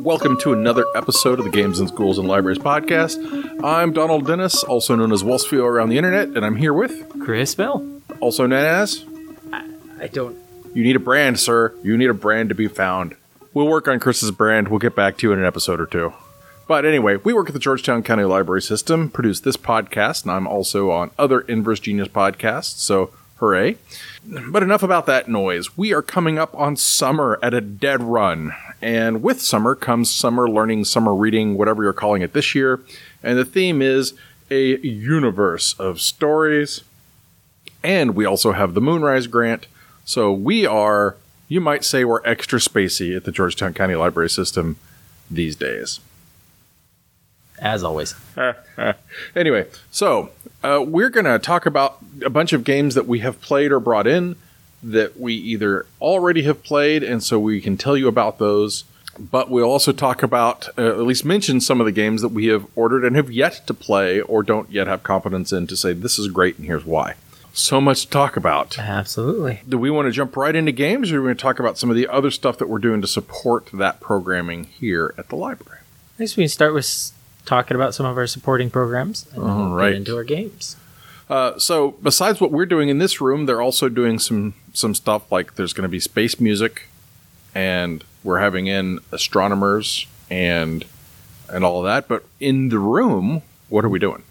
Welcome to another episode of the Games in Schools and Libraries podcast. I'm Donald Dennis, also known as Wolfsfio around the internet, and I'm here with, Chris Bell. also known as, I don't. you need a brand, sir. You need a brand to be found. We'll work on Chris's brand. We'll get back to you in an episode or two. But anyway, we work at the Georgetown County Library System, produce this podcast, and I'm also on other Inverse Genius podcasts, so hooray. But enough about that noise. We are coming up on summer at a dead run. And with summer comes summer learning, summer reading, whatever you're calling it this year. And the theme is a universe of stories. And we also have the Moonrise Grant. So we are, you might say, we're extra spacey at the Georgetown County Library System these days. As always. Anyway, so uh, we're going to talk about a bunch of games that we have played or brought in that we either already have played, and so we can tell you about those. But we'll also talk about, uh, at least mention some of the games that we have ordered and have yet to play or don't yet have confidence in to say this is great and here's why. So much to talk about. Absolutely. Do we want to jump right into games or are we going to talk about some of the other stuff that we're doing to support that programming here at the library? I guess we can start with talking about some of our supporting programs and then All right. get into our games. Uh, so besides what we're doing in this room, they're also doing some some stuff like there's going to be space music, and we're having in astronomers and and all of that. But in the room, what are we doing?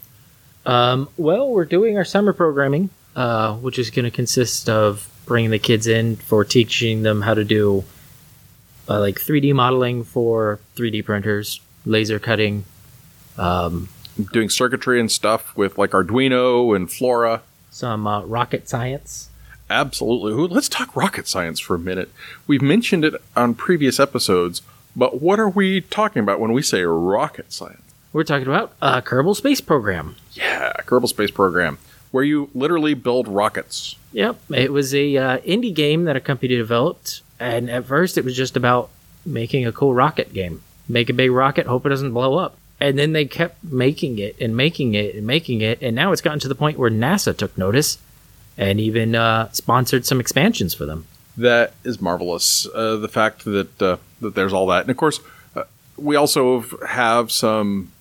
Um, well, we're doing our summer programming, uh, which is going to consist of bringing the kids in for teaching them how to do uh, like 3D modeling for 3D printers, laser cutting. Um, Doing circuitry and stuff with like Arduino and Flora. some uh, rocket science. Absolutely. Let's talk rocket science for a minute. We've mentioned it on previous episodes, but what are we talking about when we say rocket science? We're talking about uh, Kerbal Space Program. Yeah, Kerbal Space Program, where you literally build rockets. Yep, it was a uh, indie game that a company developed, and at first it was just about making a cool rocket game. Make a big rocket, hope it doesn't blow up. And then they kept making it and making it and making it, and now it's gotten to the point where NASA took notice and even uh, sponsored some expansions for them. That is marvelous. Uh, the fact that uh, that there's all that, and of course, uh, we also have some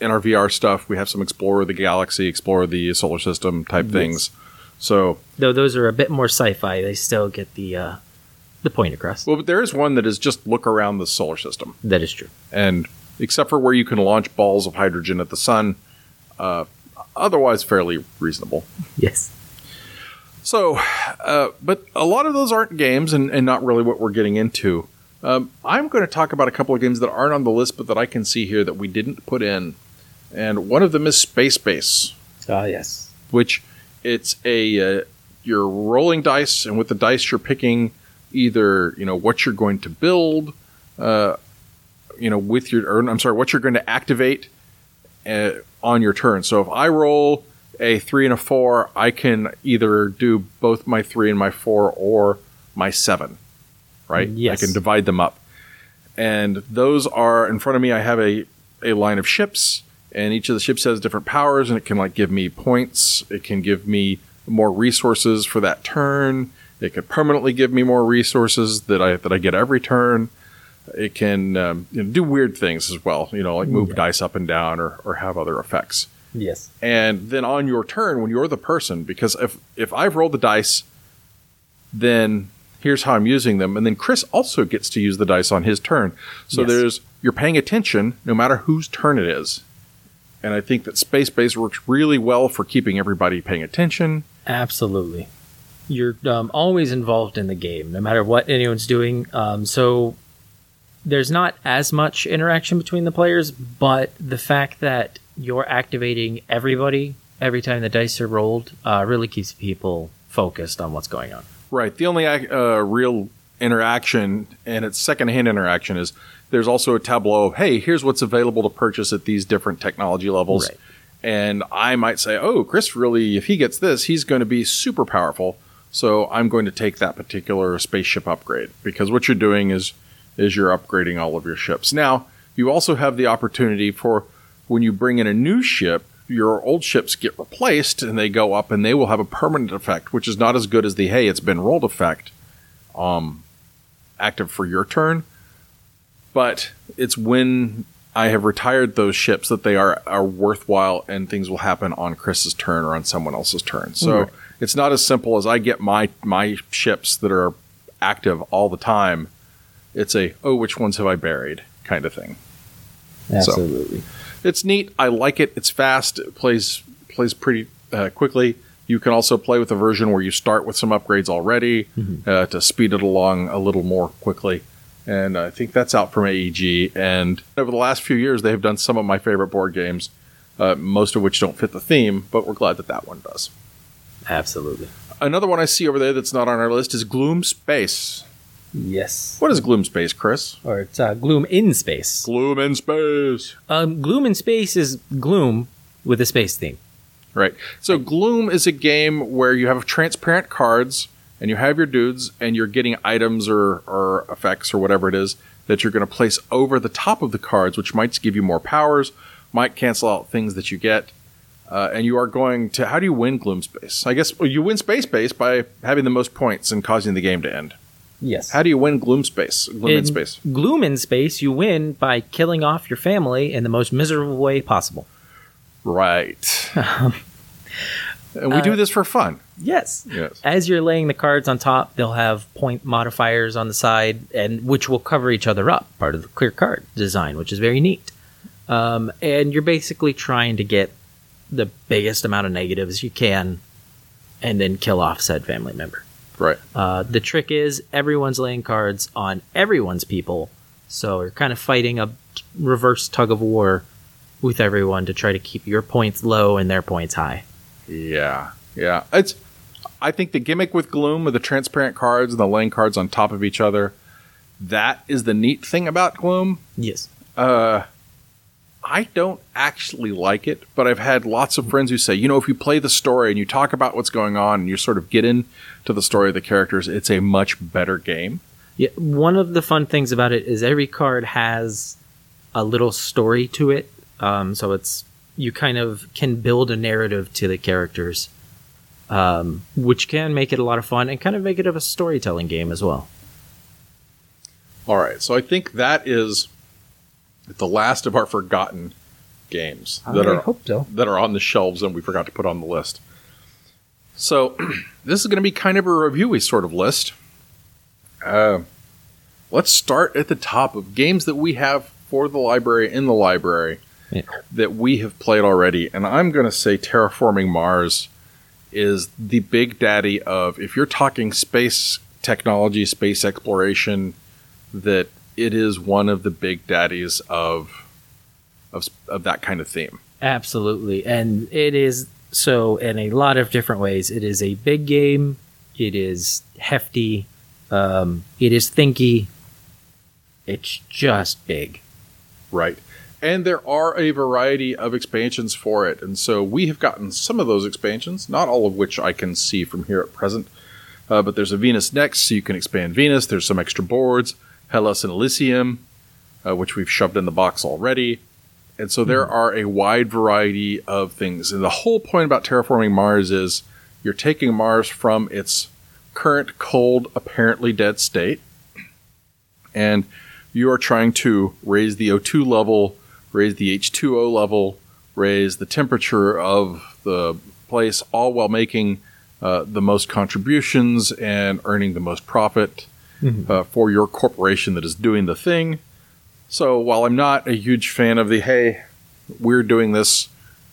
in our VR stuff. We have some explore the galaxy, explore the solar system type things. So, Though those are a bit more sci-fi, they still get the uh, the point across. well, but there is one that is just look around the solar system, That is true. and except for where you can launch balls of hydrogen at the sun, uh, otherwise fairly reasonable. Yes. So, uh, but a lot of those aren't games and, and not really what we're getting into. Um, I'm going to talk about a couple of games that aren't on the list, but that I can see here that we didn't put in. And one of them is Space Base, Ah, yes. which it's a uh, you're rolling dice, and with the dice you're picking either you know what you're going to build, uh, you know with your or I'm sorry, what you're going to activate uh, on your turn. So if I roll a three and a four, I can either do both my three and my four or my seven. Right? Yes. I can divide them up. And those are in front of me. I have a, a line of ships, and each of the ships has different powers, and it can like give me points. It can give me more resources for that turn. It could permanently give me more resources that I that I get every turn. It can um, you know, do weird things as well, you know, like move dice up and down or, or have other effects. Yes. And then on your turn, when you're the person, because if if I've rolled the dice, then here's how I'm using them, and then Chris also gets to use the dice on his turn. So Yes. there's you're paying attention no matter whose turn it is. And I think that space base works really well for keeping everybody paying attention. Absolutely. You're um, always involved in the game, no matter what anyone's doing. Um, so there's not as much interaction between the players, but the fact that you're activating everybody every time the dice are rolled uh, really keeps people focused on what's going on. Right. The only uh, real interaction, and it's secondhand interaction, is there's also a tableau of, hey, here's what's available to purchase at these different technology levels. Right. And I might say, oh, Chris really, if he gets this, he's going to be super powerful. So I'm going to take that particular spaceship upgrade because what you're doing is is you're upgrading all of your ships. Now, you also have the opportunity for when you bring in a new ship, your old ships get replaced and they go up and they will have a permanent effect, which is not as good as the hey, it's been rolled effect, um, active for your turn. but it's when I have retired those ships that they are are worthwhile and things will happen on Chris's turn or on someone else's turn. So it's not as simple as I get my my ships that are active all the time. It's a oh which ones have I buried kind of thing. Absolutely. It's neat. I like it. It's fast. It plays plays pretty uh, quickly. You can also play with a version where you start with some upgrades already uh, to speed it along a little more quickly. And I think that's out from AEG. And over the last few years, they have done some of my favorite board games, uh, most of which don't fit the theme, but we're glad that that one does. Absolutely. Another one I see over there that's not on our list is Gloom Space. Yes. What is Gloom Space, Chris? Or it's uh, Gloom in Space. Gloom in Space. Um, Gloom in Space is Gloom with a space theme. Right. So Gloom is a game where you have transparent cards and you have your dudes and you're getting items or, or effects or whatever it is that you're going to place over the top of the cards, which might give you more powers, might cancel out things that you get. Uh, and you are going to how do you win Gloom Space? I guess well, you win Space Base by having the most points and causing the game to end. Yes. How do you win Gloom Space? Gloom in, Space. Gloom in Space, you win by killing off your family in the most miserable way possible. Right. and we do this for fun. Yes. Yes. As you're laying the cards on top, they'll have point modifiers on the side, and which will cover each other up. Part of the clear card design, which is very neat. Um, and you're basically trying to get the biggest amount of negatives you can, and then kill off said family member. Right. Uh, the trick is everyone's laying cards on everyone's people, so you're kind of fighting a reverse tug of war with everyone to try to keep your points low and their points high. Yeah, yeah. It's. I think the gimmick with Gloom, with the transparent cards and the laying cards on top of each other, that is the neat thing about Gloom. Yes. I don't actually like it, but I've had lots of friends who say, you know, if you play the story and you talk about what's going on and you sort of get into the story of the characters, it's a much better game. Yeah, one of the fun things about it is every card has a little story to it. Um, so it's you kind of can build a narrative to the characters, um, which can make it a lot of fun and kind of make it of a storytelling game as well. All right, so I think that is the last of our forgotten games that are so. that are on the shelves and we forgot to put on the list. So this is going to be kind of a reviewy sort of list. Uh, let's start at the top of games that we have for the library in the library Yeah. that we have played already, and I'm going to say Terraforming Mars is the big daddy of if you're talking space technology, space exploration, that it is one of the big daddies of of, of that kind of theme. Absolutely. And it is so in a lot of different ways. It is a big game. It is hefty. Um, it is thinky. It's just big. Right. And there are a variety of expansions for it. And so we have gotten some of those expansions, not all of which I can see from here at present. Uh, but there's a Venus Next, so you can expand Venus. There's some extra boards, Hellas and Elysium, uh, which we've shoved in the box already. And so there are a wide variety of things. And the whole point about terraforming Mars is you're taking Mars from its current cold, apparently dead state, and you are trying to raise the O2 level, raise the H2O level, raise the temperature of the place, all while making uh, the most contributions and earning the most profit uh, for your corporation that is doing the thing. So while I'm not a huge fan of the hey, we're doing this,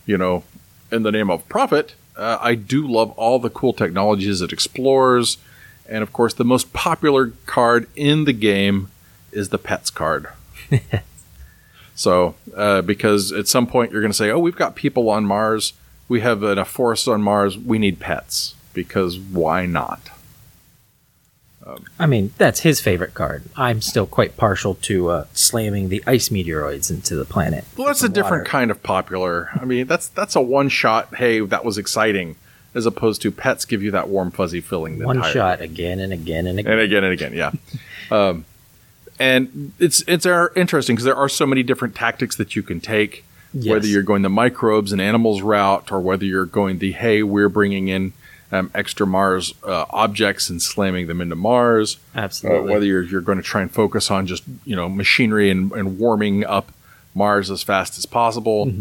you know, in the name of profit, uh, I do love all the cool technologies it explores. And of course, the most popular card in the game is the pets card. so, uh, because at some point you're going to say, oh, we've got people on Mars, we have enough forests on Mars, we need pets. Because why not? I mean, that's his favorite card. I'm still quite partial to uh, slamming the ice meteoroids into the planet. Well, that's a different water. kind of popular. I mean, that's that's a one shot. Hey, that was exciting, as opposed to pets give you that warm fuzzy feeling. One entire- shot again and again and again. and again and again. Yeah, um, and it's it's interesting because there are so many different tactics that you can take. Whether you're going the microbes and animals route, or whether you're going the hey, we're bringing in um, extra Mars uh, objects and slamming them into Mars. Uh, Absolutely. whether you're, you're going to try and focus on just you know machinery and, and warming up Mars as fast as possible,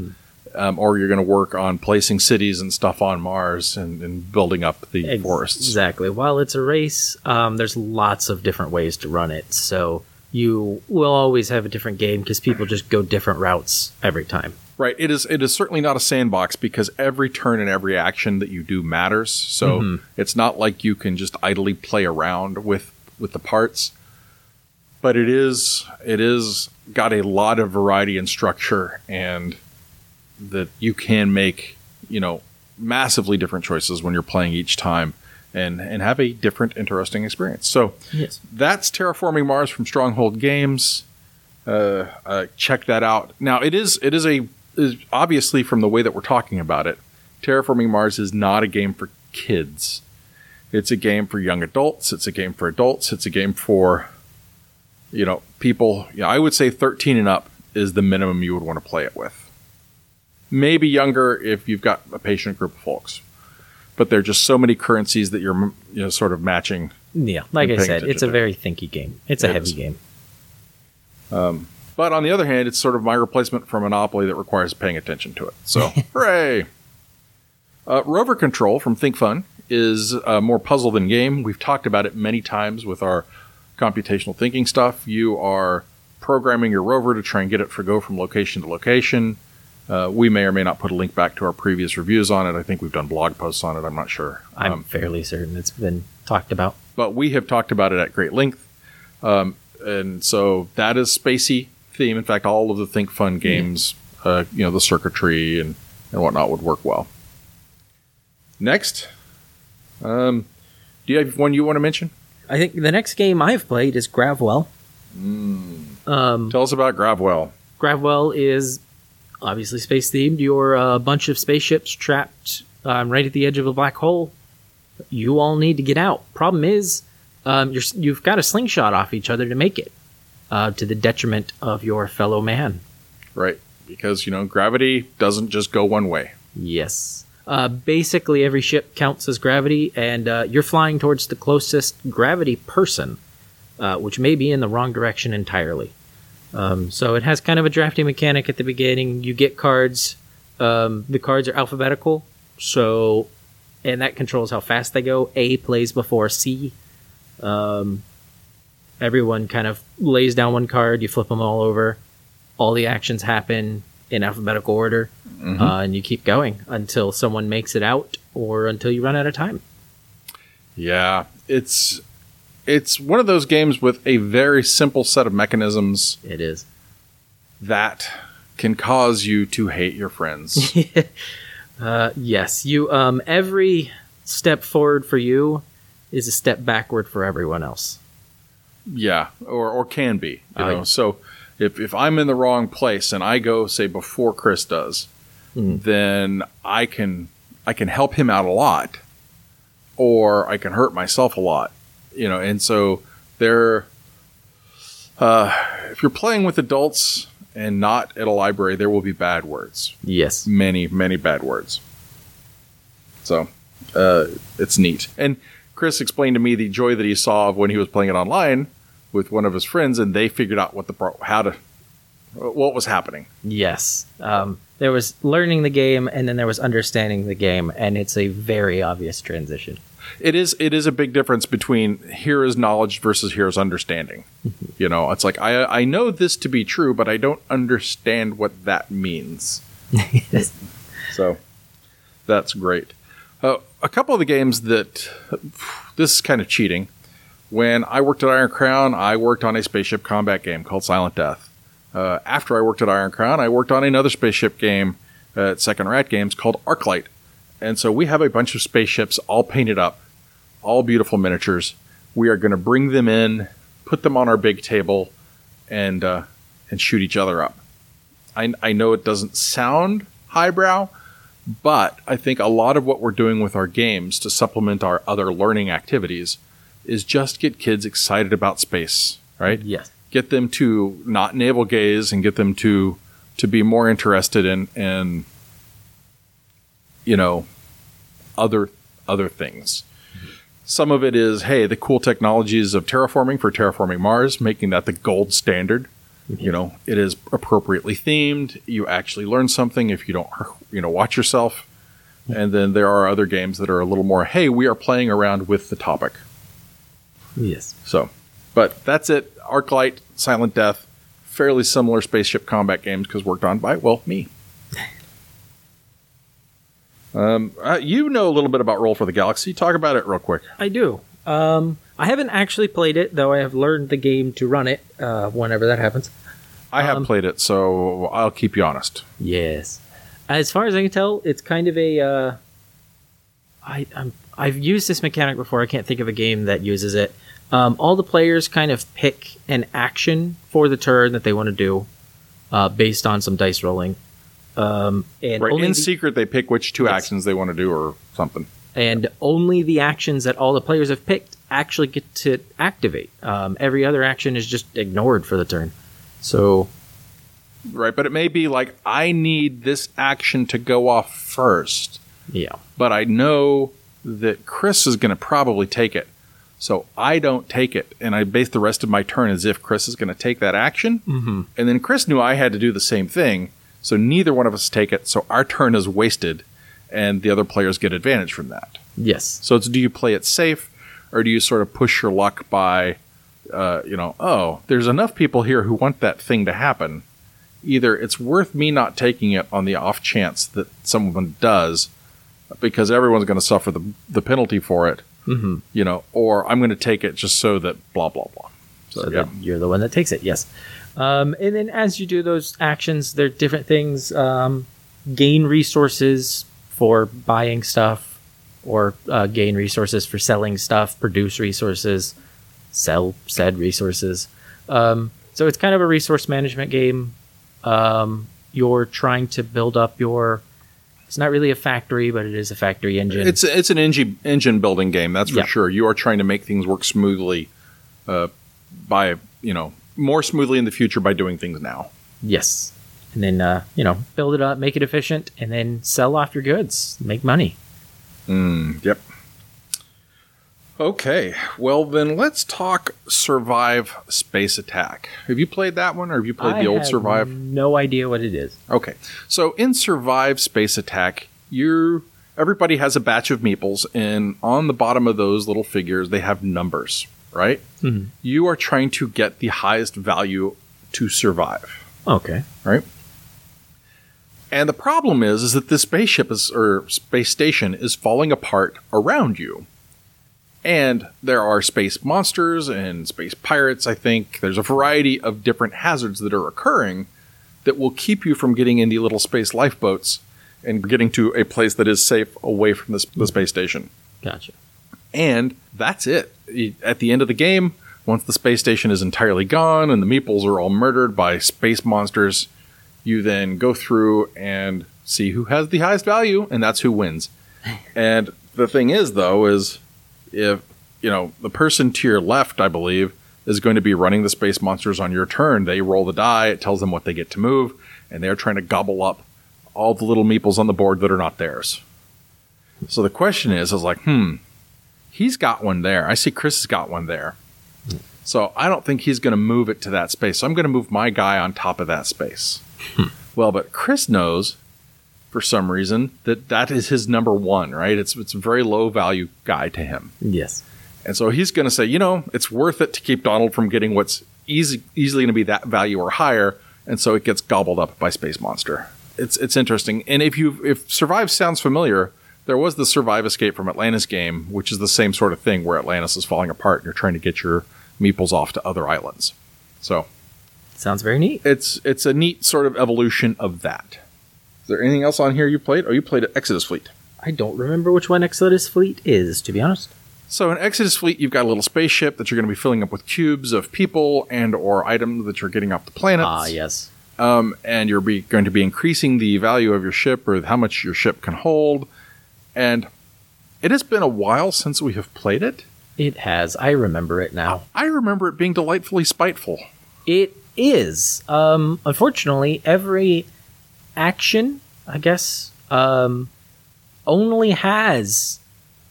um, or you're going to work on placing cities and stuff on Mars and, and building up the Ex- forests. Exactly. While it's a race, um, there's lots of different ways to run it. So you will always have a different game because people just go different routes every time. Right. It is. It is certainly not a sandbox because every turn and every action that you do matters. So it's not like you can just idly play around with with the parts. But it is. It is got a lot of variety and structure, and that you can make you know massively different choices when you're playing each time, and and have a different, interesting experience. So Yes. that's terraforming Mars from Stronghold Games. Uh, uh, check that out. Now it is it is a is obviously from the way that we're talking about it, terraforming Mars is not a game for kids. It's a game for young adults. It's a game for adults. It's a game for you know people. Yeah, I would say 13 and up is the minimum you would want to play it with. Maybe younger if you've got a patient group of folks. But there are just so many currencies that you're you know sort of matching Yeah. Like I said, it's a to. very thinky game. It's a It heavy is. game. Um, But on the other hand, it's sort of my replacement for Monopoly that requires paying attention to it. So, hooray! Uh, Rover Control from Think Fun is uh, more puzzle than game. We've talked about it many times with our computational thinking stuff. You are programming your rover to try and get it to go from location to location. Uh, we may or may not put a link back to our previous reviews on it. I think we've done blog posts on it. I'm not sure. I'm Um, fairly certain it's been talked about. but we have talked about it at great length. Um, and so that is spacey theme. In fact, all of the Think Fun games, uh, you know, the circuitry and, and whatnot would work well. Next, um, do you have one you want to mention? I think the next game I've played is Gravwell. Um, Tell us about Gravwell. Gravwell is obviously space themed. You're a bunch of spaceships trapped um, right at the edge of a black hole. You all need to get out. Problem is, um, you're, you've got to slingshot off each other to make it, uh, to the detriment of your fellow man. Right. Because, you know, gravity doesn't just go one way. Yes. Uh, basically, every ship counts as gravity, and uh, you're flying towards the closest gravity person, uh, which may be in the wrong direction entirely. Um, so it has kind of a drafting mechanic at the beginning. You get cards. Um, the cards are alphabetical, so and that controls how fast they go. A plays before C. Um, everyone kind of lays down one card. You flip them all over. All the actions happen in alphabetical order, uh, and you keep going until someone makes it out or until you run out of time. Yeah. It's. It's one of those games with a very simple set of mechanisms It is. that can cause you to hate your friends. Uh, yes, you. Um, every step forward for you is a step backward for everyone else. Yeah, or or can be. You I- know, so if if I'm in the wrong place and I go say before Chris does, Mm. then I can I can help him out a lot, or I can hurt myself a lot. You know, and so there. Uh, if you're playing with adults and not at a library, there will be bad words. Yes. Many, many bad words. So, uh, it's neat. And Chris explained to me the joy that he saw of when he was playing it online with one of his friends, and they figured out what the pro- how to what was happening. Yes. Um, there was learning the game, and then there was understanding the game, and it's a very obvious transition. It is it is a big difference between here is knowledge versus here is understanding. you know, it's like I I know this to be true, but I don't understand what that means. So that's great. Uh, a couple of the games that this is kind of cheating. When I worked at Iron Crown, I worked on a spaceship combat game called Silent Death. Uh, after I worked at Iron Crown, I worked on another spaceship game at Second Rat Games called Arclight. And so we have a bunch of spaceships all painted up, all beautiful miniatures. We are going to bring them in, put them on our big table, and uh, and shoot each other up. I, I know it doesn't sound highbrow, but I think a lot of what we're doing with our games to supplement our other learning activities is just get kids excited about space, right? Yes. Get them to not navel gaze and get them to to be more interested in in you know other other things. Some of it is, hey, the cool technologies of terraforming for terraforming Mars, making that the gold standard. You know, it is appropriately themed. You actually learn something if you don't, you know, watch yourself. And then there are other games that are a little more, hey, we are playing around with the topic. Yes. So, but that's it. Arclight, Silent Death, fairly similar spaceship combat games because worked on by, well, me. um, uh, you know a little bit about Roll for the Galaxy. Talk about it real quick. I do. Um, I haven't actually played it, though I have learned the game to run it uh, whenever that happens. I have Um, played it, so I'll keep you honest. Yes. As far as I can tell, it's kind of a. Uh, I, I'm, I've used this mechanic before. I can't think of a game that uses it. Um, all the players kind of pick an action for the turn that they want to do uh, based on some dice rolling. Um, and, Right only in the, secret, they pick which two Yes. actions they want to do or something. and only the actions that all the players have picked actually get to activate. Um, every other action is just ignored for the turn. So Right, but it may be like I need this action to go off first, yeah, but I know that Chris is going to probably take it. So I don't take it, and I base the rest of my turn as if Chris is going to take that action. Mm-hmm. And then Chris knew I had to do the same thing, so neither one of us take it. So our turn is wasted, and the other players get advantage from that. yes, So it's do you play it safe, or do you sort of push your luck by, uh, you know, oh, there's enough people here who want that thing to happen. Either it's worth me not taking it on the off chance that someone does, because everyone's going to suffer the the penalty for it, mm-hmm. you know, or I'm going to take it just so that blah blah blah. so So, yeah. that you're the one that takes it. Yes. Um, and then as you do those actions, there are different things. Um, gain resources for buying stuff, or uh, gain resources for selling stuff. Produce resources, sell said resources. Um, so it's kind of a resource management game. Um, you're trying to build up your. It's not really a factory, but it is a factory engine. It's it's an engine engine building game, that's for Yeah. sure. You are trying to make things work smoothly, uh, by you know more smoothly in the future by doing things now. Yes. And then, uh, you know, build it up, make it efficient, and then sell off your goods, make money. Mm, Yep. Okay, well then let's talk Survive Space Attack. Have you played that one, or have you played I the old have Survive? No idea what it is. Okay, so in Survive Space Attack, you everybody has a batch of meeples, and on the bottom of those little figures, they have numbers. Right? Mhm. You are trying to get the highest value to survive. Okay. right? And the problem is, is that this spaceship is or space station is falling apart around you. And there are space monsters and space pirates, I think. There's a variety of different hazards that are occurring that will keep you from getting in the little space lifeboats and getting to a place that is safe away from the, the space station. Gotcha. And that's it. At the end of the game, once the space station is entirely gone and the meeples are all murdered by space monsters, you then go through and see who has the highest value, and that's who wins. And the thing is, though, is if you know the person to your left, I believe, is going to be running the space monsters on your turn. They roll the die; it tells them what they get to move, and they're trying to gobble up all the little meeples on the board that are not theirs. So the question is, is like, hmm, he's got one there. I see Chris has got one there. So I don't think he's going to move it to that space. So I'm going to move my guy on top of that space. Well, but Chris knows for some reason that that is his number one, right? It's it's a very low value guy to him. Yes. And so he's going to say, you know, it's worth it to keep Donald from getting what's easy, easily going to be that value or higher, and so it gets gobbled up by Space Monster. It's it's interesting. And if you if Survive sounds familiar, there was the Survive Escape from Atlantis game, which is the same sort of thing where Atlantis is falling apart and you're trying to get your meeples off to other islands. So Sounds very neat. it's it's a neat sort of evolution of that. Is there anything else on here you played? Oh, you played Exodus Fleet. I don't remember which one Exodus Fleet is, to be honest. So in Exodus Fleet, you've got a little spaceship that you're going to be filling up with cubes of people and or items that you're getting off the planets. Ah, yes. Um, and you're be, going to be increasing the value of your ship or how much your ship can hold. And it has been a while since we have played it. It has. I remember it now. I remember it being delightfully spiteful. It is. Um, unfortunately, every action, I guess, um, only has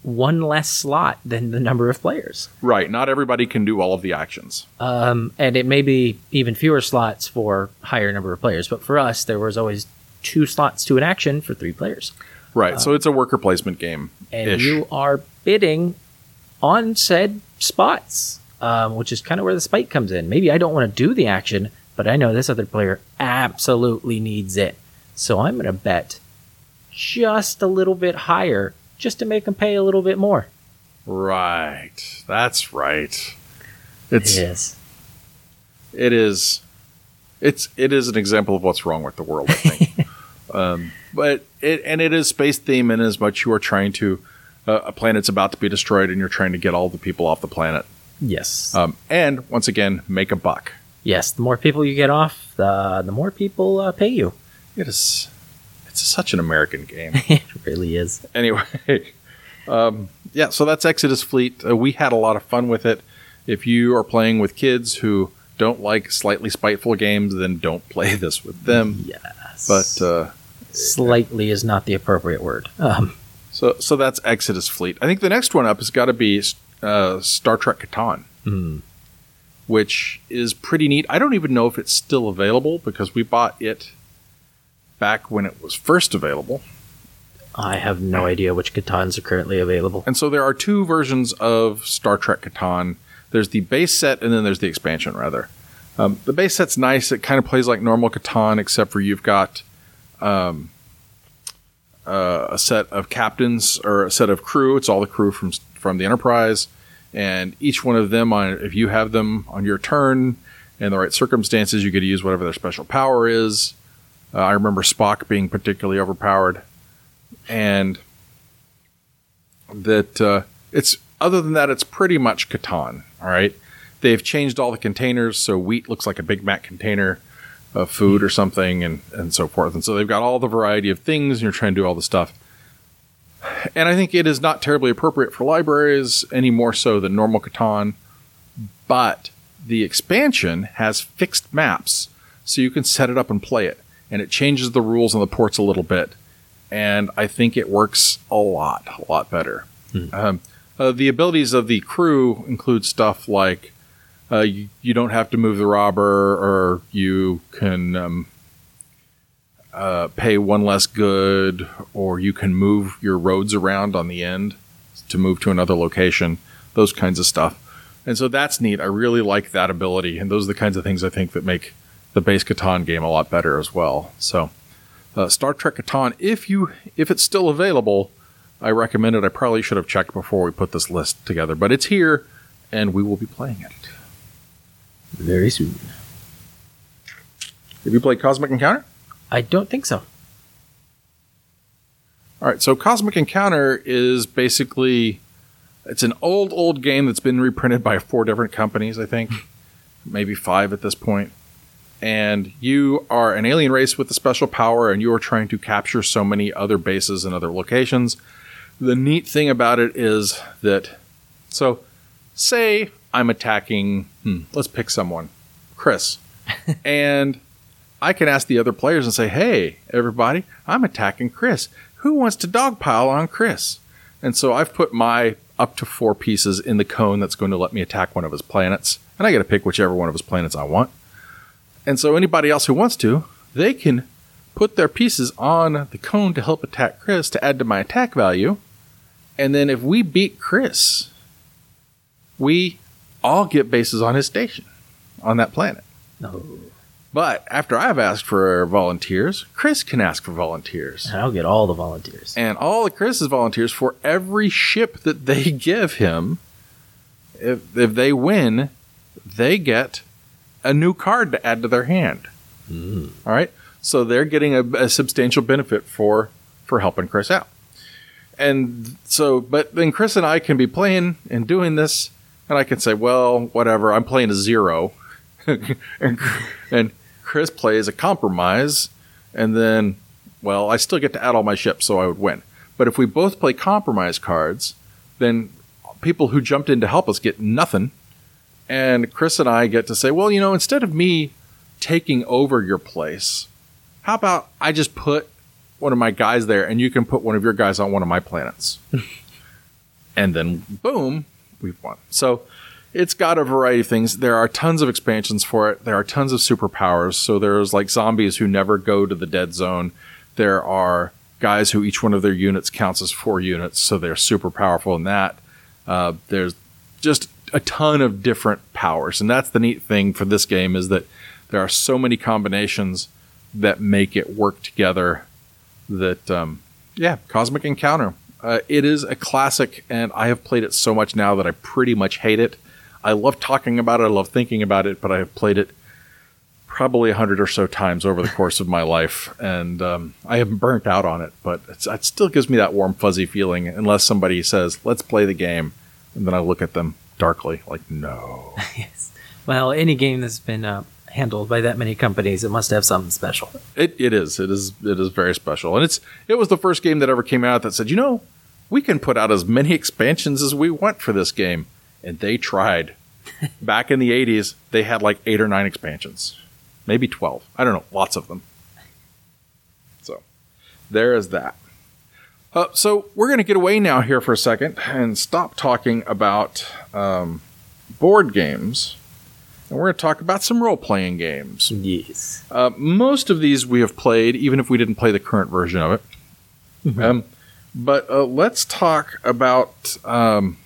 one less slot than the number of players. Right. Not everybody can do all of the actions. Um, and it may be even fewer slots for higher number of players. But for us, there was always two slots to an action for three players. Right. so it's a worker placement game. And you are bidding on said spots, um, which is kind of where the spike comes in. Maybe I don't want to do the action, but I know this other player absolutely needs it. So I'm going to bet just a little bit higher just to make them pay a little bit more. Right. That's right. It's Yes. it is it's it is an example of what's wrong with the world, I think. um, but it and it is space theme in as much you are trying to uh, a planet's about to be destroyed and you're trying to get all the people off the planet. Yes. Um, and once again, make a buck. yes. The more people you get off, the, the more people uh, pay you. It is it's such an American game. it really is. anyway, um, yeah, so that's Exodus Fleet. Uh, we had a lot of fun with it. If you are playing with kids who don't like slightly spiteful games, then don't play this with them. Yes. But uh, slightly is not the appropriate word. Um, so so that's Exodus Fleet. I think the next one up has got to be uh, Star Trek Catan, which is pretty neat. I don't even know if it's still available because we bought it back when it was first available. I have no idea which Catans are currently available. And so there are two versions of Star Trek Catan. There's the base set, and then there's the expansion, rather. Um, the base set's nice. It kind of plays like normal Catan, except for you've got um, uh, a set of captains or a set of crew. It's all the crew from from the Enterprise, and each one of them, on if you have them on your turn in the right circumstances, you get to use whatever their special power is. Uh, I remember Spock being particularly overpowered, and that uh, it's other than that, it's pretty much Catan. All right, they've changed all the containers, so wheat looks like a Big Mac container of food or something, and and so forth. And so they've got all the variety of things, and you're trying to do all the stuff. And I think it is not terribly appropriate for libraries any more so than normal Catan, but the expansion has fixed maps, so you can set it up and play it, and it changes the rules on the ports a little bit and I think it works a lot, a lot better. Um, uh, the abilities of the crew include stuff like uh, you, you don't have to move the robber, or you can um, uh, pay one less good, or you can move your roads around on the end to move to another location, those kinds of stuff. And so that's neat. I really like that ability, and those are the kinds of things I think that make the base Catan game a lot better as well. So uh, Star Trek Catan. If you if it's still available, I recommend it. I probably should have checked before we put this list together, but it's here, and we will be playing it. Very soon. Have you played Cosmic Encounter? I don't think so. All right, so Cosmic Encounter is basically it's an old old game that's been reprinted by four different companies, I think, maybe five at this point. And you are an alien race with a special power, and you are trying to capture so many other bases and other locations. The neat thing about it is that, so say I'm attacking, hmm, let's pick someone, Chris, and I can ask the other players and say, hey, everybody, I'm attacking Chris. Who wants to dogpile on Chris? And so I've put my up to four pieces in the cone that's going to let me attack one of his planets. And I get to pick whichever one of his planets I want. And so anybody else who wants to, they can put their pieces on the cone to help attack Chris to add to my attack value. And then if we beat Chris, we all get bases on his station on that planet. No. But after I've asked for volunteers, Chris can ask for volunteers. I'll get all the volunteers. And all of Chris's volunteers for every ship that they give him, if, if they win, they get a new card to add to their hand. Hmm. All right. So they're getting a, a substantial benefit for for helping Chris out. And so, but then Chris and I can be playing and doing this, and I can say, well, whatever, I'm playing a zero. and, and Chris plays a compromise, and then, well, I still get to add all my ships, so I would win. But if we both play compromise cards, then people who jumped in to help us get nothing. And Chris and I get to say, well, you know, instead of me taking over your place, how about I just put one of my guys there and you can put one of your guys on one of my planets? and then boom, we've won. So it's got a variety of things. There are tons of expansions for it. There are tons of superpowers. So there's like zombies who never go to the dead zone. There are guys who each one of their units counts as four units, so they're super powerful in that. Uh, there's just a ton of different powers, and that's the neat thing for this game is that there are so many combinations that make it work together. That um, yeah, Cosmic Encounter. Uh, it is a classic, and I have played it so much now that I pretty much hate it. I love talking about it. I love thinking about it, but I have played it probably a hundred or so times over the course of my life, and um, I haven't burnt out on it. But it still gives me that warm, fuzzy feeling. Unless somebody says, "Let's play the game," and then I look at them darkly, like, "No." yes. Well, any game that's been uh, handled by that many companies, it must have something special. It it is. It is. It is very special, and it's it was the first game that ever came out that said, you know, we can put out as many expansions as we want for this game, and they tried. Back in the '80s, they had like eight or nine expansions, maybe twelve. I don't know, lots of them. So there is that. Uh, so we're going to get away now here for a second and stop talking about um, board games and we're going to talk about some role playing games. Yes. Uh, most of these we have played, even if we didn't play the current version of it. Mm-hmm. Um, but uh, let's talk about um,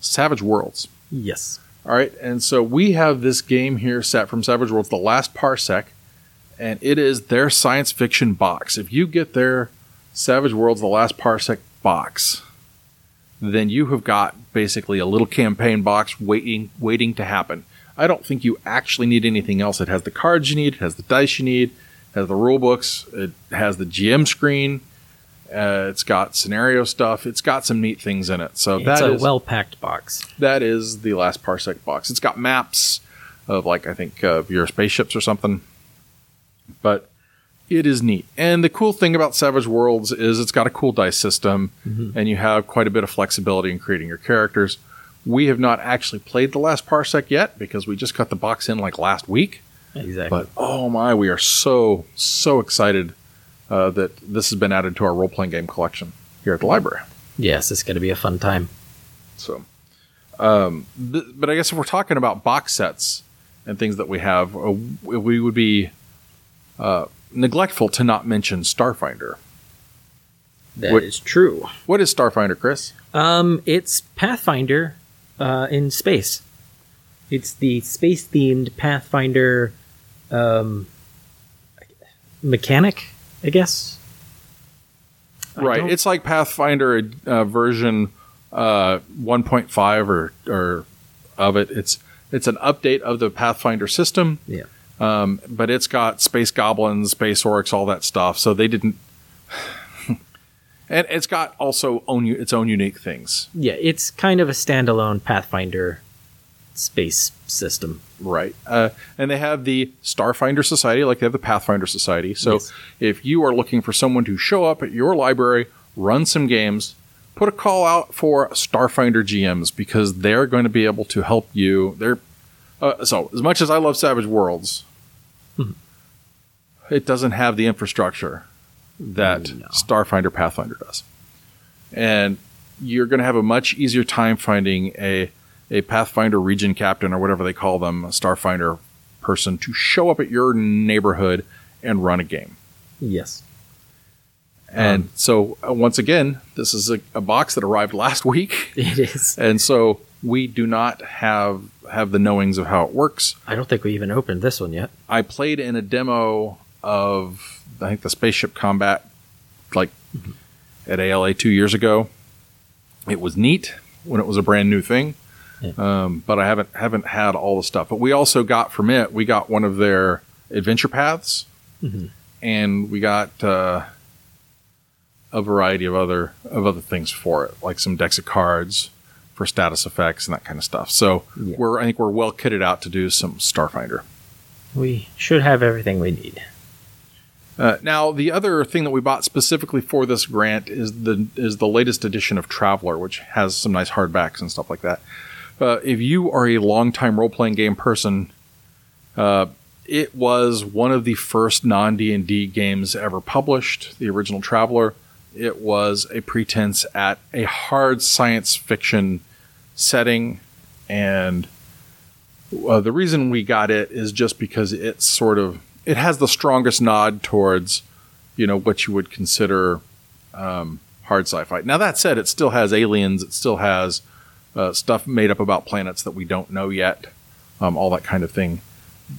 Savage Worlds. Yes. All right. And so we have this game here set from Savage Worlds, The Last Parsec, and it is their science fiction box. If you get their Savage Worlds, The Last Parsec box, then you have got basically a little campaign box waiting waiting to happen. I don't think you actually need anything else. It has the cards you need, it has the dice you need, it has the rule books, it has the GM screen, uh, it's got scenario stuff, it's got some neat things in it. So it's that a well packed box. That is the last parsec box. It's got maps of like I think uh, your spaceships or something, but it is neat. And the cool thing about Savage Worlds is it's got a cool dice system, mm-hmm. and you have quite a bit of flexibility in creating your characters. We have not actually played the last parsec yet because we just got the box in like last week. Exactly. But oh my, we are so so excited uh, that this has been added to our role playing game collection here at the library. Yes, it's going to be a fun time. So, um, th- but I guess if we're talking about box sets and things that we have, uh, we would be uh, neglectful to not mention Starfinder. That what, is true. What is Starfinder, Chris? Um, it's Pathfinder uh, in space. It's the space themed Pathfinder um, mechanic, I guess. right. it's like Pathfinder uh, version uh, 1.5 or or of it. It's it's an update of the Pathfinder system. Yeah. Um, but it's got space goblins, space orcs, all that stuff. So they didn't and it's got also own its own unique things. Yeah, it's kind of a standalone Pathfinder space system. Right. Uh, and they have the Starfinder Society, like they have the Pathfinder Society. So yes. if you are looking for someone to show up at your library, run some games, put a call out for Starfinder GMs because they're going to be able to help you. They're uh, so as much as I love Savage Worlds. It doesn't have the infrastructure that no. Starfinder Pathfinder does. And you're going to have a much easier time finding a a Pathfinder region captain or whatever they call them, a Starfinder person to show up at your neighborhood and run a game. Yes. And um, so uh, once again, this is a, a, box that arrived last week. It is. And so we do not have have the knowings of how it works. I don't think we even opened this one yet. I played in a demo of I think the spaceship combat, like at ALA two years ago. It was neat when it was a brand new thing, yeah. um, but I haven't haven't had all the stuff. But we also got from it, we got one of their adventure paths, mm-hmm. and we got uh, a variety of other of other things for it, like some decks of cards for status effects and that kind of stuff. So yeah. we're I think we're well kitted out to do some Starfinder. We should have everything we need. Uh, now, the other thing that we bought specifically for this grant is the is the latest edition of Traveller, which has some nice hardbacks and stuff like that. Uh, if you are a longtime role playing game person, uh, it was one of the first non D and D games ever published. The original Traveller. it was a pretense at a hard science fiction setting. And uh, the reason we got it is just because it's sort of, it has the strongest nod towards, you know, what you would consider um, hard sci fi. Now, that said, it still has aliens, it still has uh, stuff made up about planets that we don't know yet, um, all that kind of thing.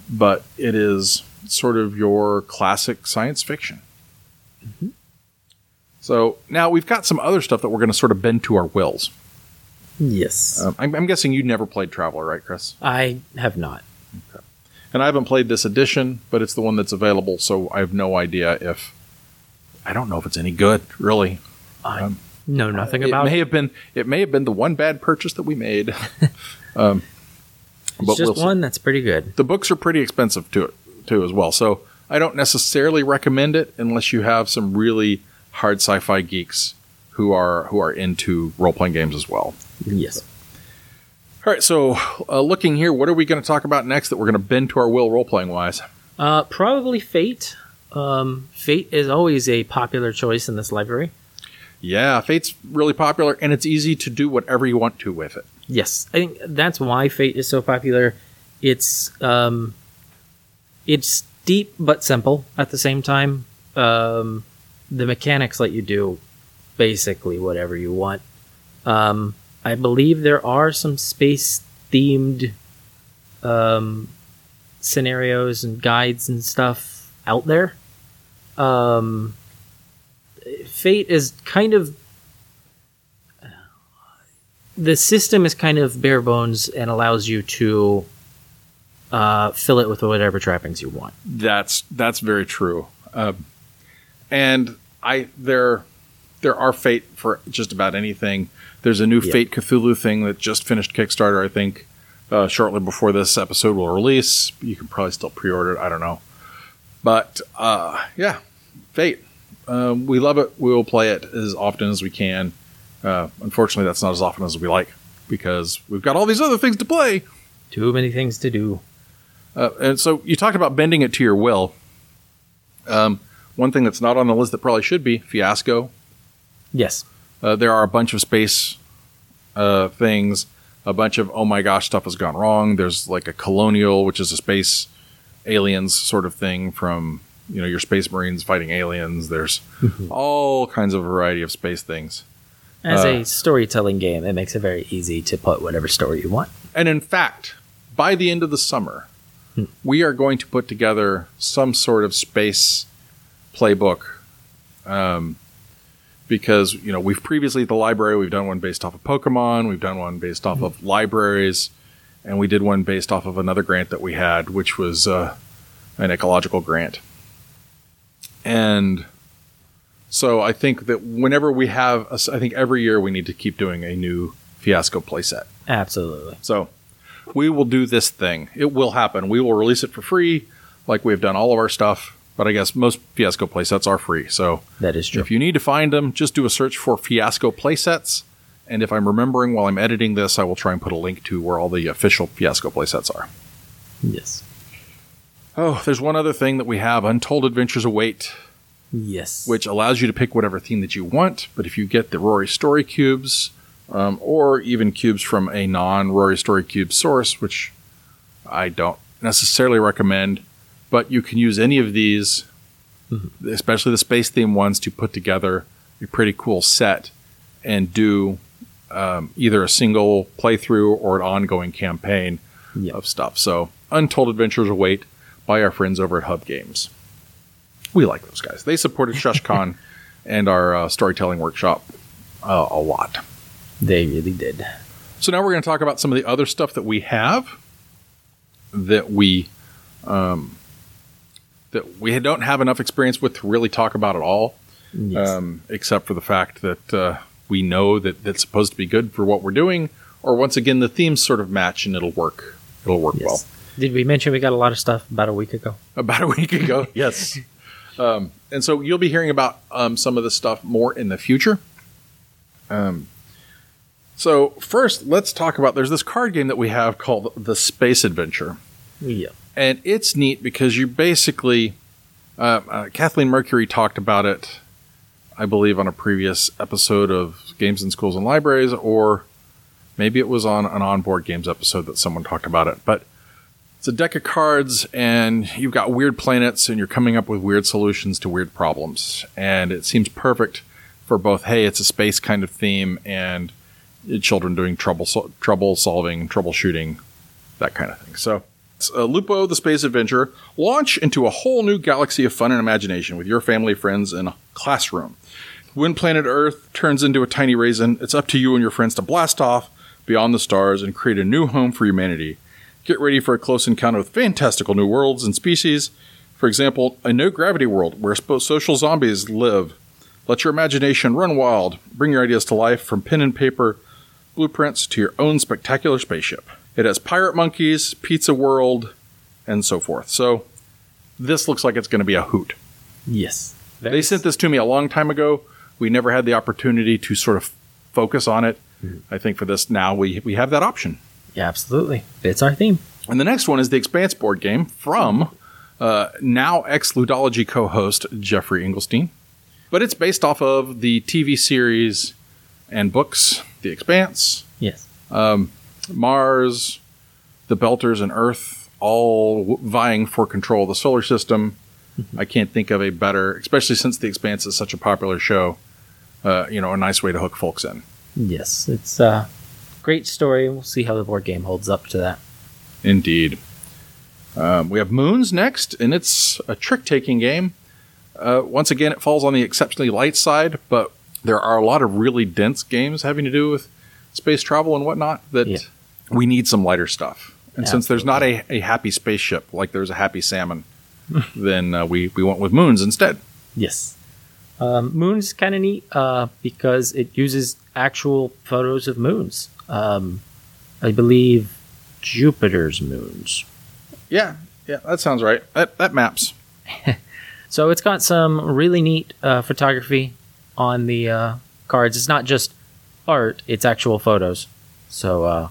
But it is sort of your classic science fiction. So now we've got some other stuff that we're going to sort of bend to our wills. Yes. Um, I'm, I'm guessing you never played Traveller, right, Chris? I have not. And I haven't played this edition, but it's the one that's available, so I have no idea if. I don't know if it's any good, really. I know nothing It about may it. have been. It may have been the one bad purchase that we made. um, It's but just we'll one that's pretty good. the books are pretty expensive too, too as well. So I don't necessarily recommend it unless you have some really hard sci-fi geeks who are who are into role-playing games as well. Yes. All right, so uh, looking here, what are we going to talk about next that we're going to bend to our will role-playing wise? Uh, probably Fate. Um, Fate is always a popular choice in this library. Yeah, Fate's really popular, and it's easy to do whatever you want to with it. Yes, I think that's why Fate is so popular. It's um, it's deep but simple at the same time. Um, the mechanics let you do basically whatever you want. Um, I believe there are some space themed um, scenarios and guides and stuff out there. Um, Fate is kind of the system is kind of bare bones and allows you to uh, fill it with whatever trappings you want. That's that's very true. Um, and I there there are Fate for just about anything. There's a new Yeah. Fate Cthulhu thing that just finished Kickstarter. I think uh, shortly before this episode will release. You can probably still pre-order it. I don't know, but uh, yeah, Fate. Um, we love it. We will play it as often as we can. Uh, unfortunately, that's not as often as we like because we've got all these other things to play. Too many things to do. Uh, and so you talked about bending it to your will. Um, one thing that's not on the list that probably should be Fiasco. Yes. Uh, there are a bunch of space uh, things, a bunch of oh my gosh stuff has gone wrong. There's like a colonial, which is a space aliens sort of thing from you know your space marines fighting aliens. There's all kinds of variety of space things. As Uh, a storytelling game, it makes it very easy to put whatever story you want. And in fact, by the end of the summer, we are going to put together some sort of space playbook. Um, because you know we've previously at the library we've done one based off of Pokemon, we've done one based off of libraries, and we did one based off of another grant that we had, which was uh, an ecological grant. And so I think that whenever we have, a I think every year we need to keep doing a new Fiasco playset. Absolutely. So we will do this thing. It will happen. We will release it for free, like we've done all of our stuff. But I guess most Fiasco playsets are free. So That is true. if you need to find them, just do a search for Fiasco playsets. And if I'm remembering while I'm editing this, I will try and put a link to where all the official Fiasco playsets are. yes. Oh, there's one other thing that we have Untold Adventures Await, Yes. which allows you to pick whatever theme that you want. But if you get the Rory Story cubes, um, or even cubes from a non Rory Story cube source, which I don't necessarily recommend, but you can use any of these, especially the space theme ones, to put together a pretty cool set and do um, either a single playthrough or an ongoing campaign Yeah. of stuff. So, Untold Adventures Await by our friends over at Hub Games. We like those guys. They supported ShushCon and our uh, storytelling workshop uh, a lot. They really did. So now we're going to talk about some of the other stuff that we have that we um, that we don't have enough experience with to really talk about at all, Yes. um, except for the fact that uh, we know that that's supposed to be good for what we're doing. Or once again, the themes sort of match and it'll work. It'll work well. Did we mention we got a lot of stuff about a week ago? about a week ago. yes. Um, and so you'll be hearing about um, some of this stuff more in the future. Um, so first, let's talk about. There's this card game that we have called the Space Adventure, Yeah. And it's neat because you basically. Uh, uh, Kathleen Mercury talked about it I believe, on a previous episode of Games in Schools and Libraries, or maybe it was on an onboard games episode that someone talked about it. But it's a deck of cards, and you've got weird planets, and you're coming up with weird solutions to weird problems. And it seems perfect for both, hey, it's a space kind of theme, and children doing trouble sol- trouble solving, troubleshooting, that kind of thing. So, uh, Lupo, the space adventure, launch into a whole new galaxy of fun and imagination with your family, friends, and classroom. When planet Earth turns into a tiny raisin, it's up to you and your friends to blast off beyond the stars and create a new home for humanity. Get ready for a close encounter with fantastical new worlds and species. For example, a no gravity world where social zombies live. Let your imagination run wild. Bring your ideas to life from pen and paper blueprints to your own spectacular spaceship. It has pirate monkeys, pizza world, and so forth. So this looks like it's going to be a hoot. Yes. They sent this to me a long time ago. We never had the opportunity to sort of focus on it. I think for this now we we have that option. Yeah, absolutely. Fits our theme. And the next one is the Expanse board game from uh, now ex Ludology co host Geoffrey Engelstein. But it's based off of the TV series and books The Expanse, Yes. Mars, the Belters, and Earth, all vying for control of the solar system. I can't think of a better, especially since The Expanse is such a popular show, uh, you know, a nice way to hook folks in. Yes. It's a great story. We'll see how the board game holds up to that. Indeed. Um, we have Moons next, and it's a trick taking game. Uh, once again, it falls on the exceptionally light side, but there are a lot of really dense games having to do with space travel and whatnot that Yeah. We need some lighter stuff. And since there's not a, a happy spaceship like there's a happy salmon, then uh, we, we went with Moons instead. Yes. Um, moon's kind of neat uh, because it uses actual photos of moons. Um, I believe Jupiter's moons. Yeah, yeah, that sounds right. That, that maps. So it's got some really neat uh, photography on the uh, cards. It's not just art; it's actual photos. So, uh,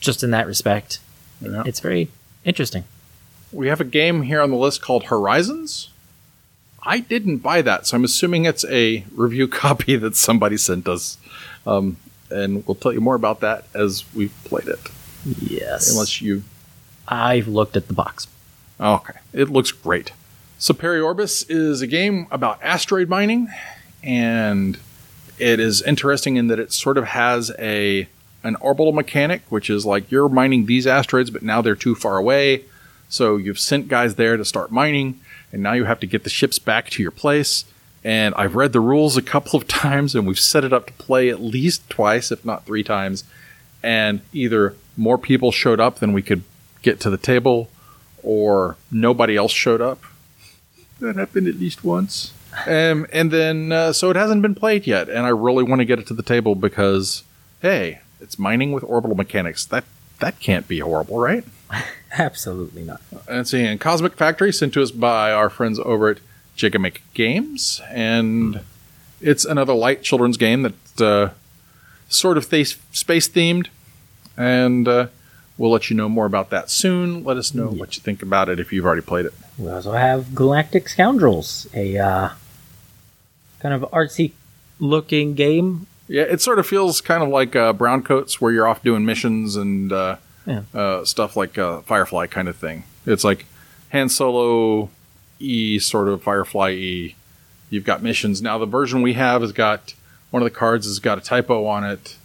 just in that respect, Yeah. it's very interesting. We have a game here on the list called Horizons. I didn't buy that, so I'm assuming it's a review copy that somebody sent us. Um, and we'll tell you more about that as we've played it. Yes. Unless you. I've looked at the box. Okay. It looks great. So, Periorbis is a game about asteroid mining, and it is interesting in that it sort of has a an orbital mechanic, which is like you're mining these asteroids, but now they're too far away. So you've sent guys there to start mining, and now you have to get the ships back to your place. And I've read the rules a couple of times, and we've set it up to play at least twice, if not three times. And either more people showed up than we could get to the table, or nobody else showed up. That happened at least once. Um, and then, uh, so it hasn't been played yet, and I really want to get it to the table because, hey, it's mining with orbital mechanics. That that can't be horrible, right? Absolutely not. And see, and Cosmic Factory sent to us by our friends over at Gigamic Games, and it's another light children's game that uh, sort of th- space themed, and uh, we'll let you know more about that soon. Let us know what you think about it if you've already played it. We also have Galactic Scoundrels, a uh, kind of artsy looking game. Yeah, it sort of feels kind of like uh, Brown Coats, where you're off doing missions and uh, Yeah. uh, stuff like uh, Firefly kind of thing. It's like Han Solo E, sort of Firefly E. You've got missions. Now, the version we have has got one of the cards has got a typo on it,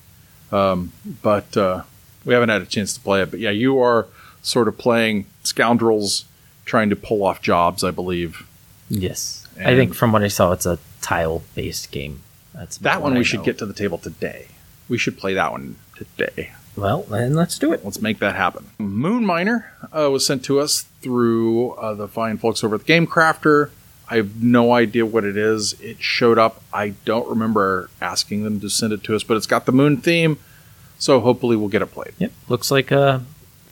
um, but uh, we haven't had a chance to play it. But yeah, you are sort of playing scoundrels trying to pull off jobs, I believe. Yes. I think from what I saw, it's a tile based game. That's That one what we I should know. get to the table today. We should play that one today. Well, then let's do it. Let's make that happen. Moon Miner uh, was sent to us through uh, the fine folks over at Game Crafter. I have no idea what it is. It showed up. I don't remember asking them to send it to us, but it's got the moon theme, so hopefully we'll get it played. Yep. Looks like a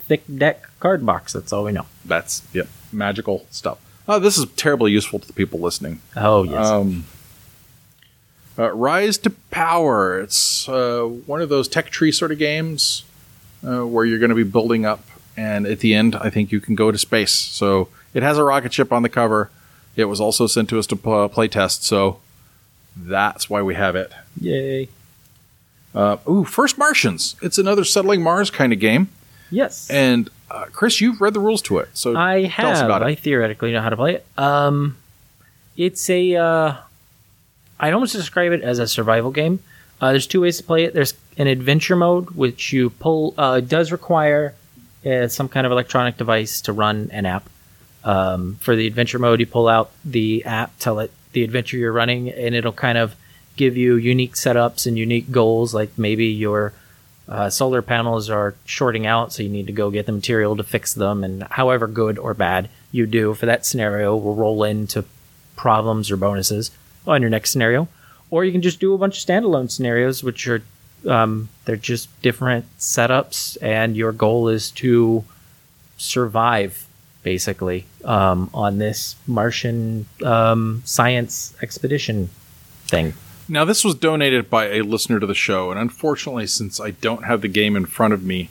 thick deck card box. That's all we know. That's yep, magical stuff. Oh, this is terribly useful to the people listening. Oh, yes. Um, uh, Rise to Power. It's uh, one of those tech tree sort of games uh, where you're going to be building up, and at the end, I think you can go to space. So it has a rocket ship on the cover. It was also sent to us to pl- play test. So That's why we have it. Yay. Uh, ooh, First Martians. It's another settling Mars kind of game. Yes. And uh, Chris, you've read the rules to it, so I tell us have. I theoretically know how to play it. Um, it's a. I'd almost describe it as a survival game. Uh, there's two ways to play it. There's an adventure mode, which you pull. Uh, does require uh, some kind of electronic device to run an app. Um, for the adventure mode, you pull out the app, tell it the adventure you're running, and it'll kind of give you unique setups and unique goals. Like maybe your uh, solar panels are shorting out, so you need to go get the material to fix them. And however good or bad you do for that scenario will roll into problems or bonuses on your next scenario. Or you can just do a bunch of standalone scenarios, which are um, they're just different setups, and your goal is to survive basically um, on this Martian um, science expedition thing. Now, this was donated by a listener to the show, and unfortunately, since I don't have the game in front of me,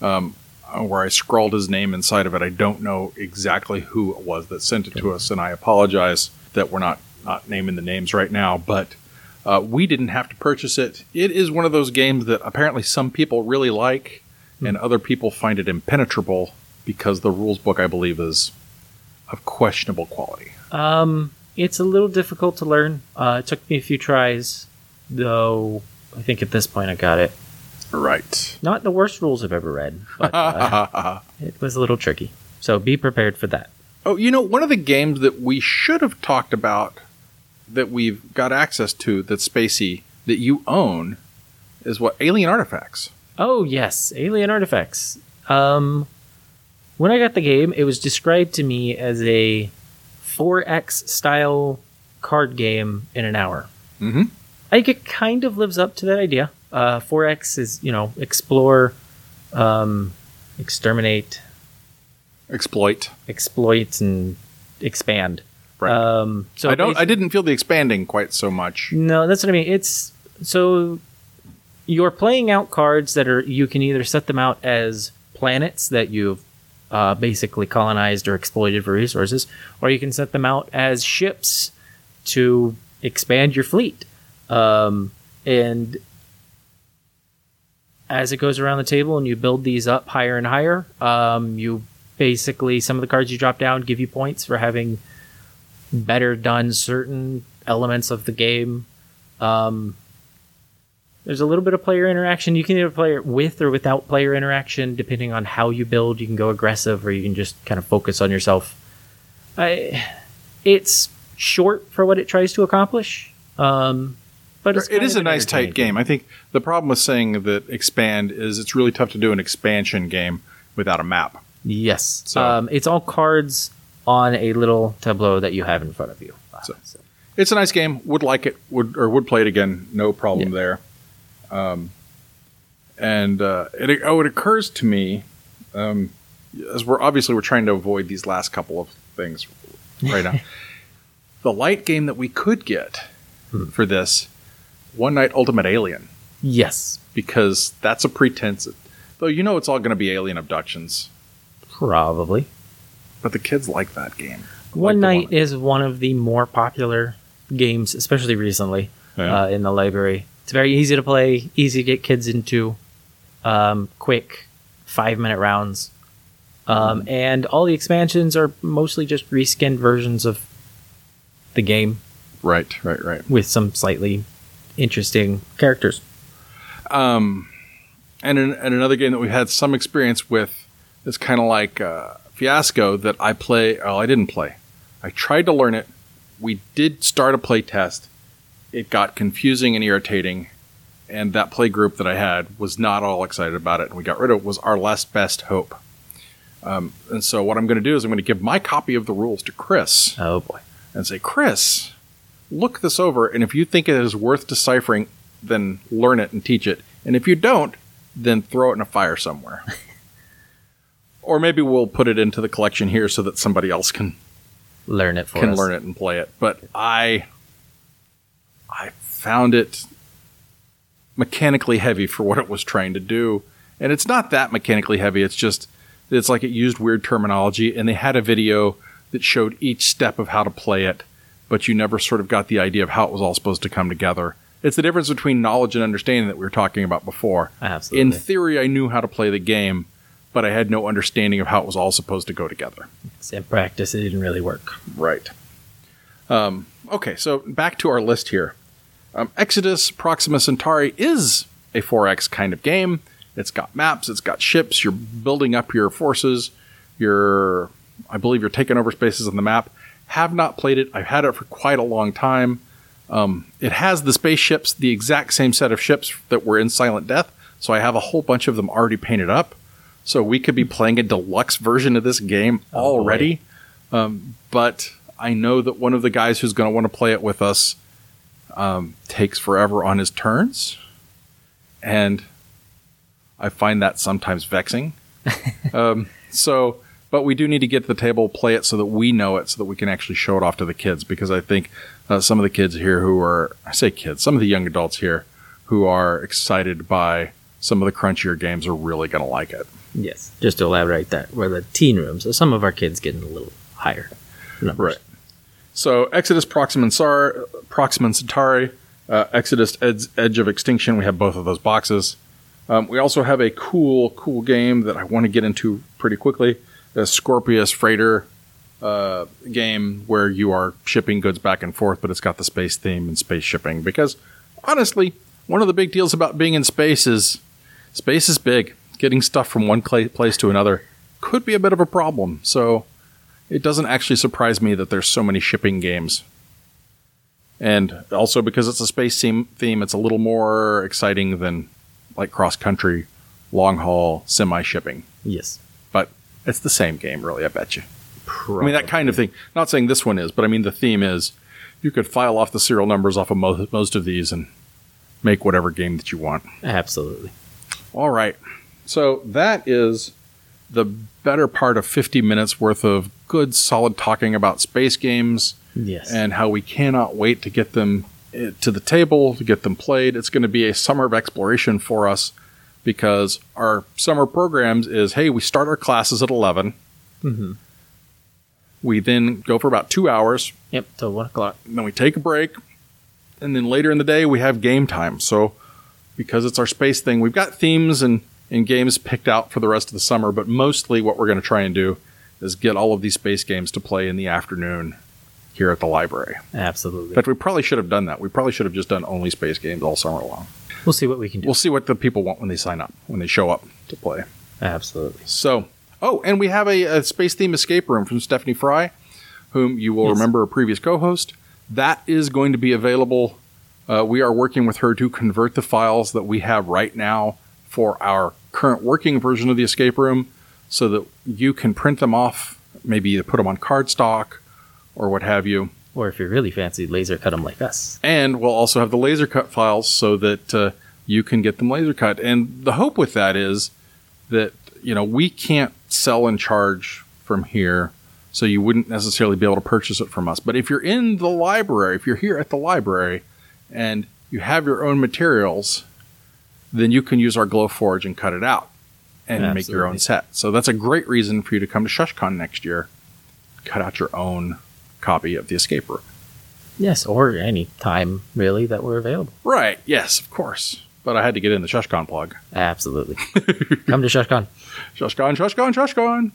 um, where I scrawled his name inside of it, I don't know exactly who it was that sent it to us, and I apologize that we're not not naming the names right now, but. Uh, we didn't have to purchase it. It is one of those games that apparently some people really like, and other people find it impenetrable because the rules book, I believe, is of questionable quality. Um, it's a little difficult to learn. Uh, it took me a few tries, though. I think at this point I got it. Right. Not the worst rules I've ever read, but uh, it was a little tricky. So be prepared for that. Oh, you know, one of the games that we should have talked about that we've got access to that's spacey that you own is what Alien Artifacts. Oh yes, Alien Artifacts. Um, when I got the game, it was described to me as a 4X style card game in an hour. Mm-hmm. I think it kind of lives up to that idea. Uh, 4X is you know explore, um, exterminate, Exploit. exploit, and expand. Right. Um, so I don't. I didn't feel the expanding quite so much. No, that's what I mean. It's so you're playing out cards that are you can either set them out as planets that you've uh, basically colonized or exploited for resources, or you can set them out as ships to expand your fleet. Um, and as it goes around the table and you build these up higher and higher, um, you basically some of the cards you drop down give you points for having better done certain elements of the game. Um, there's a little bit of player interaction. You can either play it with or without player interaction, depending on how you build. You can go aggressive, or you can just kind of focus on yourself. I, it's short for what it tries to accomplish, um, but it's It is a nice tight game. I think the problem with saying that expand is it's really tough to do an expansion game without a map. Yes, So- um, it's all cards on a little tableau that you have in front of you. So- It's a nice game. Would like it. Would or would play it again. No problem there. Um, and uh, it oh, it occurs to me, um, as we're obviously we're trying to avoid these last couple of things right now. the light game that we could get for this, One Night Ultimate Alien, Yes, because that's a pretense. Though you know it's all going to be alien abductions, probably. But the kids like that game. One Like the Night is one of the more popular games, especially recently Yeah. uh, in the library. It's very easy to play, easy to get kids into, um, quick five minute rounds. Um, And all the expansions are mostly just reskinned versions of the game Right, right, right. with some slightly interesting characters. Um, and, in, and another game that we had some experience with is kind of like uh, Fiasco that I play. Oh, I didn't play. I tried to learn it. We did start a play test. It got confusing and irritating, and that play group that I had was not all excited about it. And we got rid of it. Was our last best hope. Um, and so what I'm going to do is I'm going to give my copy of the rules to Chris Oh boy. and say, Chris, look this over, and if you think it is worth deciphering, then learn it and teach it. And if you don't, then throw it in a fire somewhere. or maybe we'll put it into the collection here so that somebody else can Learn it for can us. learn it and play it. But I I found it mechanically heavy for what it was trying to do. And it's not that mechanically heavy, it's just it's like it used weird terminology and they had a video that showed each step of how to play it but you never sort of got the idea of how it was all supposed to come together. It's the difference between knowledge and understanding that we were talking about before. Absolutely. In theory, I knew how to play the game, but I had no understanding of how it was all supposed to go together. In practice, it didn't really work. Right. Um, okay, so back to our list here. Um, Exodus Proxima Centauri is a 4X kind of game. It's got maps, it's got ships, you're building up your forces, you're, I believe you're taking over spaces on the map. Have not played it. I've had it for quite a long time. Um, it has the spaceships, the exact same set of ships that were in Silent Death, so I have a whole bunch of them already painted up. So we could be playing a deluxe version of this game Oh, already. Um, but I know that one of the guys who's going to want to play it with us um, takes forever on his turns, and I find that sometimes vexing. um, so, but we do need to get to the table, play it so that we know it, so that we can actually show it off to the kids. Because I think uh, some of the kids here who are, I say kids, some of the young adults here who are excited by some of the crunchier games are really going to like it. Yes. Just to elaborate that, we're the teen rooms. So some of our kids getting a little higher. Numbers. Right. So Exodus Proxima Proxima Centauri, uh, Exodus Edge, Edge of Extinction. We have both of those boxes. Um, we also have a cool, cool game that I want to get into pretty quickly. A Scorpius Freighter uh, game where you are shipping goods back and forth, but it's got the space theme and space shipping. Because honestly, one of the big deals about being in space is space is big. Getting stuff from one place to another could be a bit of a problem. So it doesn't actually surprise me that there's so many shipping games. And also because it's a space theme, theme it's a little more exciting than like cross country, long haul, semi shipping. Yes. But it's the same game, really, I bet you. I mean, that kind of thing. Not saying this one is, but I mean, the theme is you could file off the serial numbers off of most, most of these and make whatever game that you want. Absolutely. All right. So that is the better part of 50 minutes worth of good, solid talking about space games Yes. and how we cannot wait to get them eh, to the table, to get them played. It's going to be a summer of exploration for us because our summer programs is hey, we start our classes at 11. Mhm. We then go for about two hours, Yep. Till one o'clock. and then we take a break, and then later in the day we have game time. So because it's our space thing, we've got themes and, and games picked out for the rest of the summer, but mostly what we're going to try and do is get all of these space games to play in the afternoon here at the library. Absolutely. In fact, we probably should have done that. We probably should have just done only space games all summer long. we'll see what we can do. We'll see what the people want when they sign up, when they show up to play. Absolutely. So, oh, and we have a, a space theme escape room from Stephanie Fry, whom you will Yes. remember a previous co host. That is going to be available. Uh, we are working with her to convert the files that we have right now for our current working version of the escape room so that you can print them off, maybe either put them on cardstock or what have you. Or if you're really fancy, laser cut them like us. and we'll also have the laser cut files so that uh, you can get them laser cut. And the hope with that is that you know we can't sell and charge from here, so you wouldn't necessarily be able to purchase it from us. But if you're in the library, if you're here at the library, and you have your own materials, then you can use our Glowforge and cut it out and make your own set. So that's a great reason for you to come to ShushCon next year. Cut out your own copy of the escape room. Yes, or any time really that we're available. Right. Yes, of course. But I had to get in the ShushCon plug. Absolutely. Come to ShushCon. ShushCon, ShushCon, ShushCon.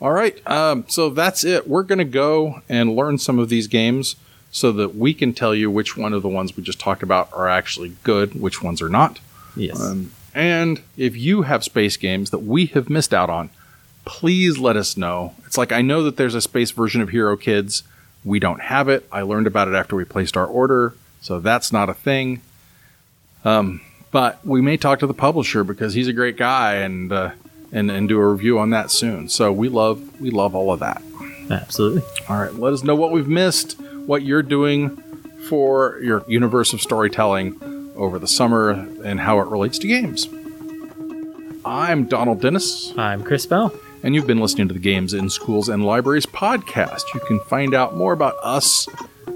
All right. Um, so that's it. We're going to go and learn some of these games so that we can tell you which one of the ones we just talked about are actually good, which ones are not. Yes. Um, and if you have space games that we have missed out on, please let us know. It's like I know that there's a space version of Hero Kids. We don't have it. I learned about it after we placed our order, so that's not a thing. Um, but we may talk to the publisher because he's a great guy and uh, and and do a review on that soon. So we love we love all of that. Absolutely. All right, let us know what we've missed, what you're doing for your universe of storytelling over the summer, and how it relates to games. I'm Donald Dennis, I'm Chris Bell. and you've been listening to the Games in Schools and Libraries podcast. You can find out more about us,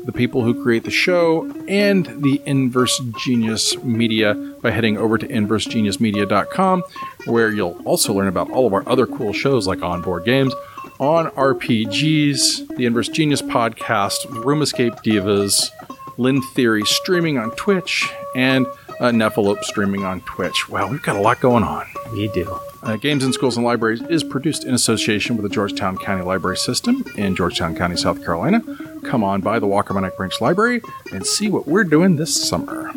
the people who create the show, and the Inverse Genius Media by heading over to inversegeniusmedia.com, where you'll also learn about all of our other cool shows like Onboard Games, on RPGs, the Inverse Genius podcast, Room Escape Divas, Lynn Theory streaming on Twitch, and uh, Nephilop streaming on Twitch. Wow, we've got a lot going on. We do. Uh, Games in Schools and Libraries is produced in association with the Georgetown County Library System in Georgetown County, South Carolina. Come on by the Walker Branch Library and see what we're doing this summer.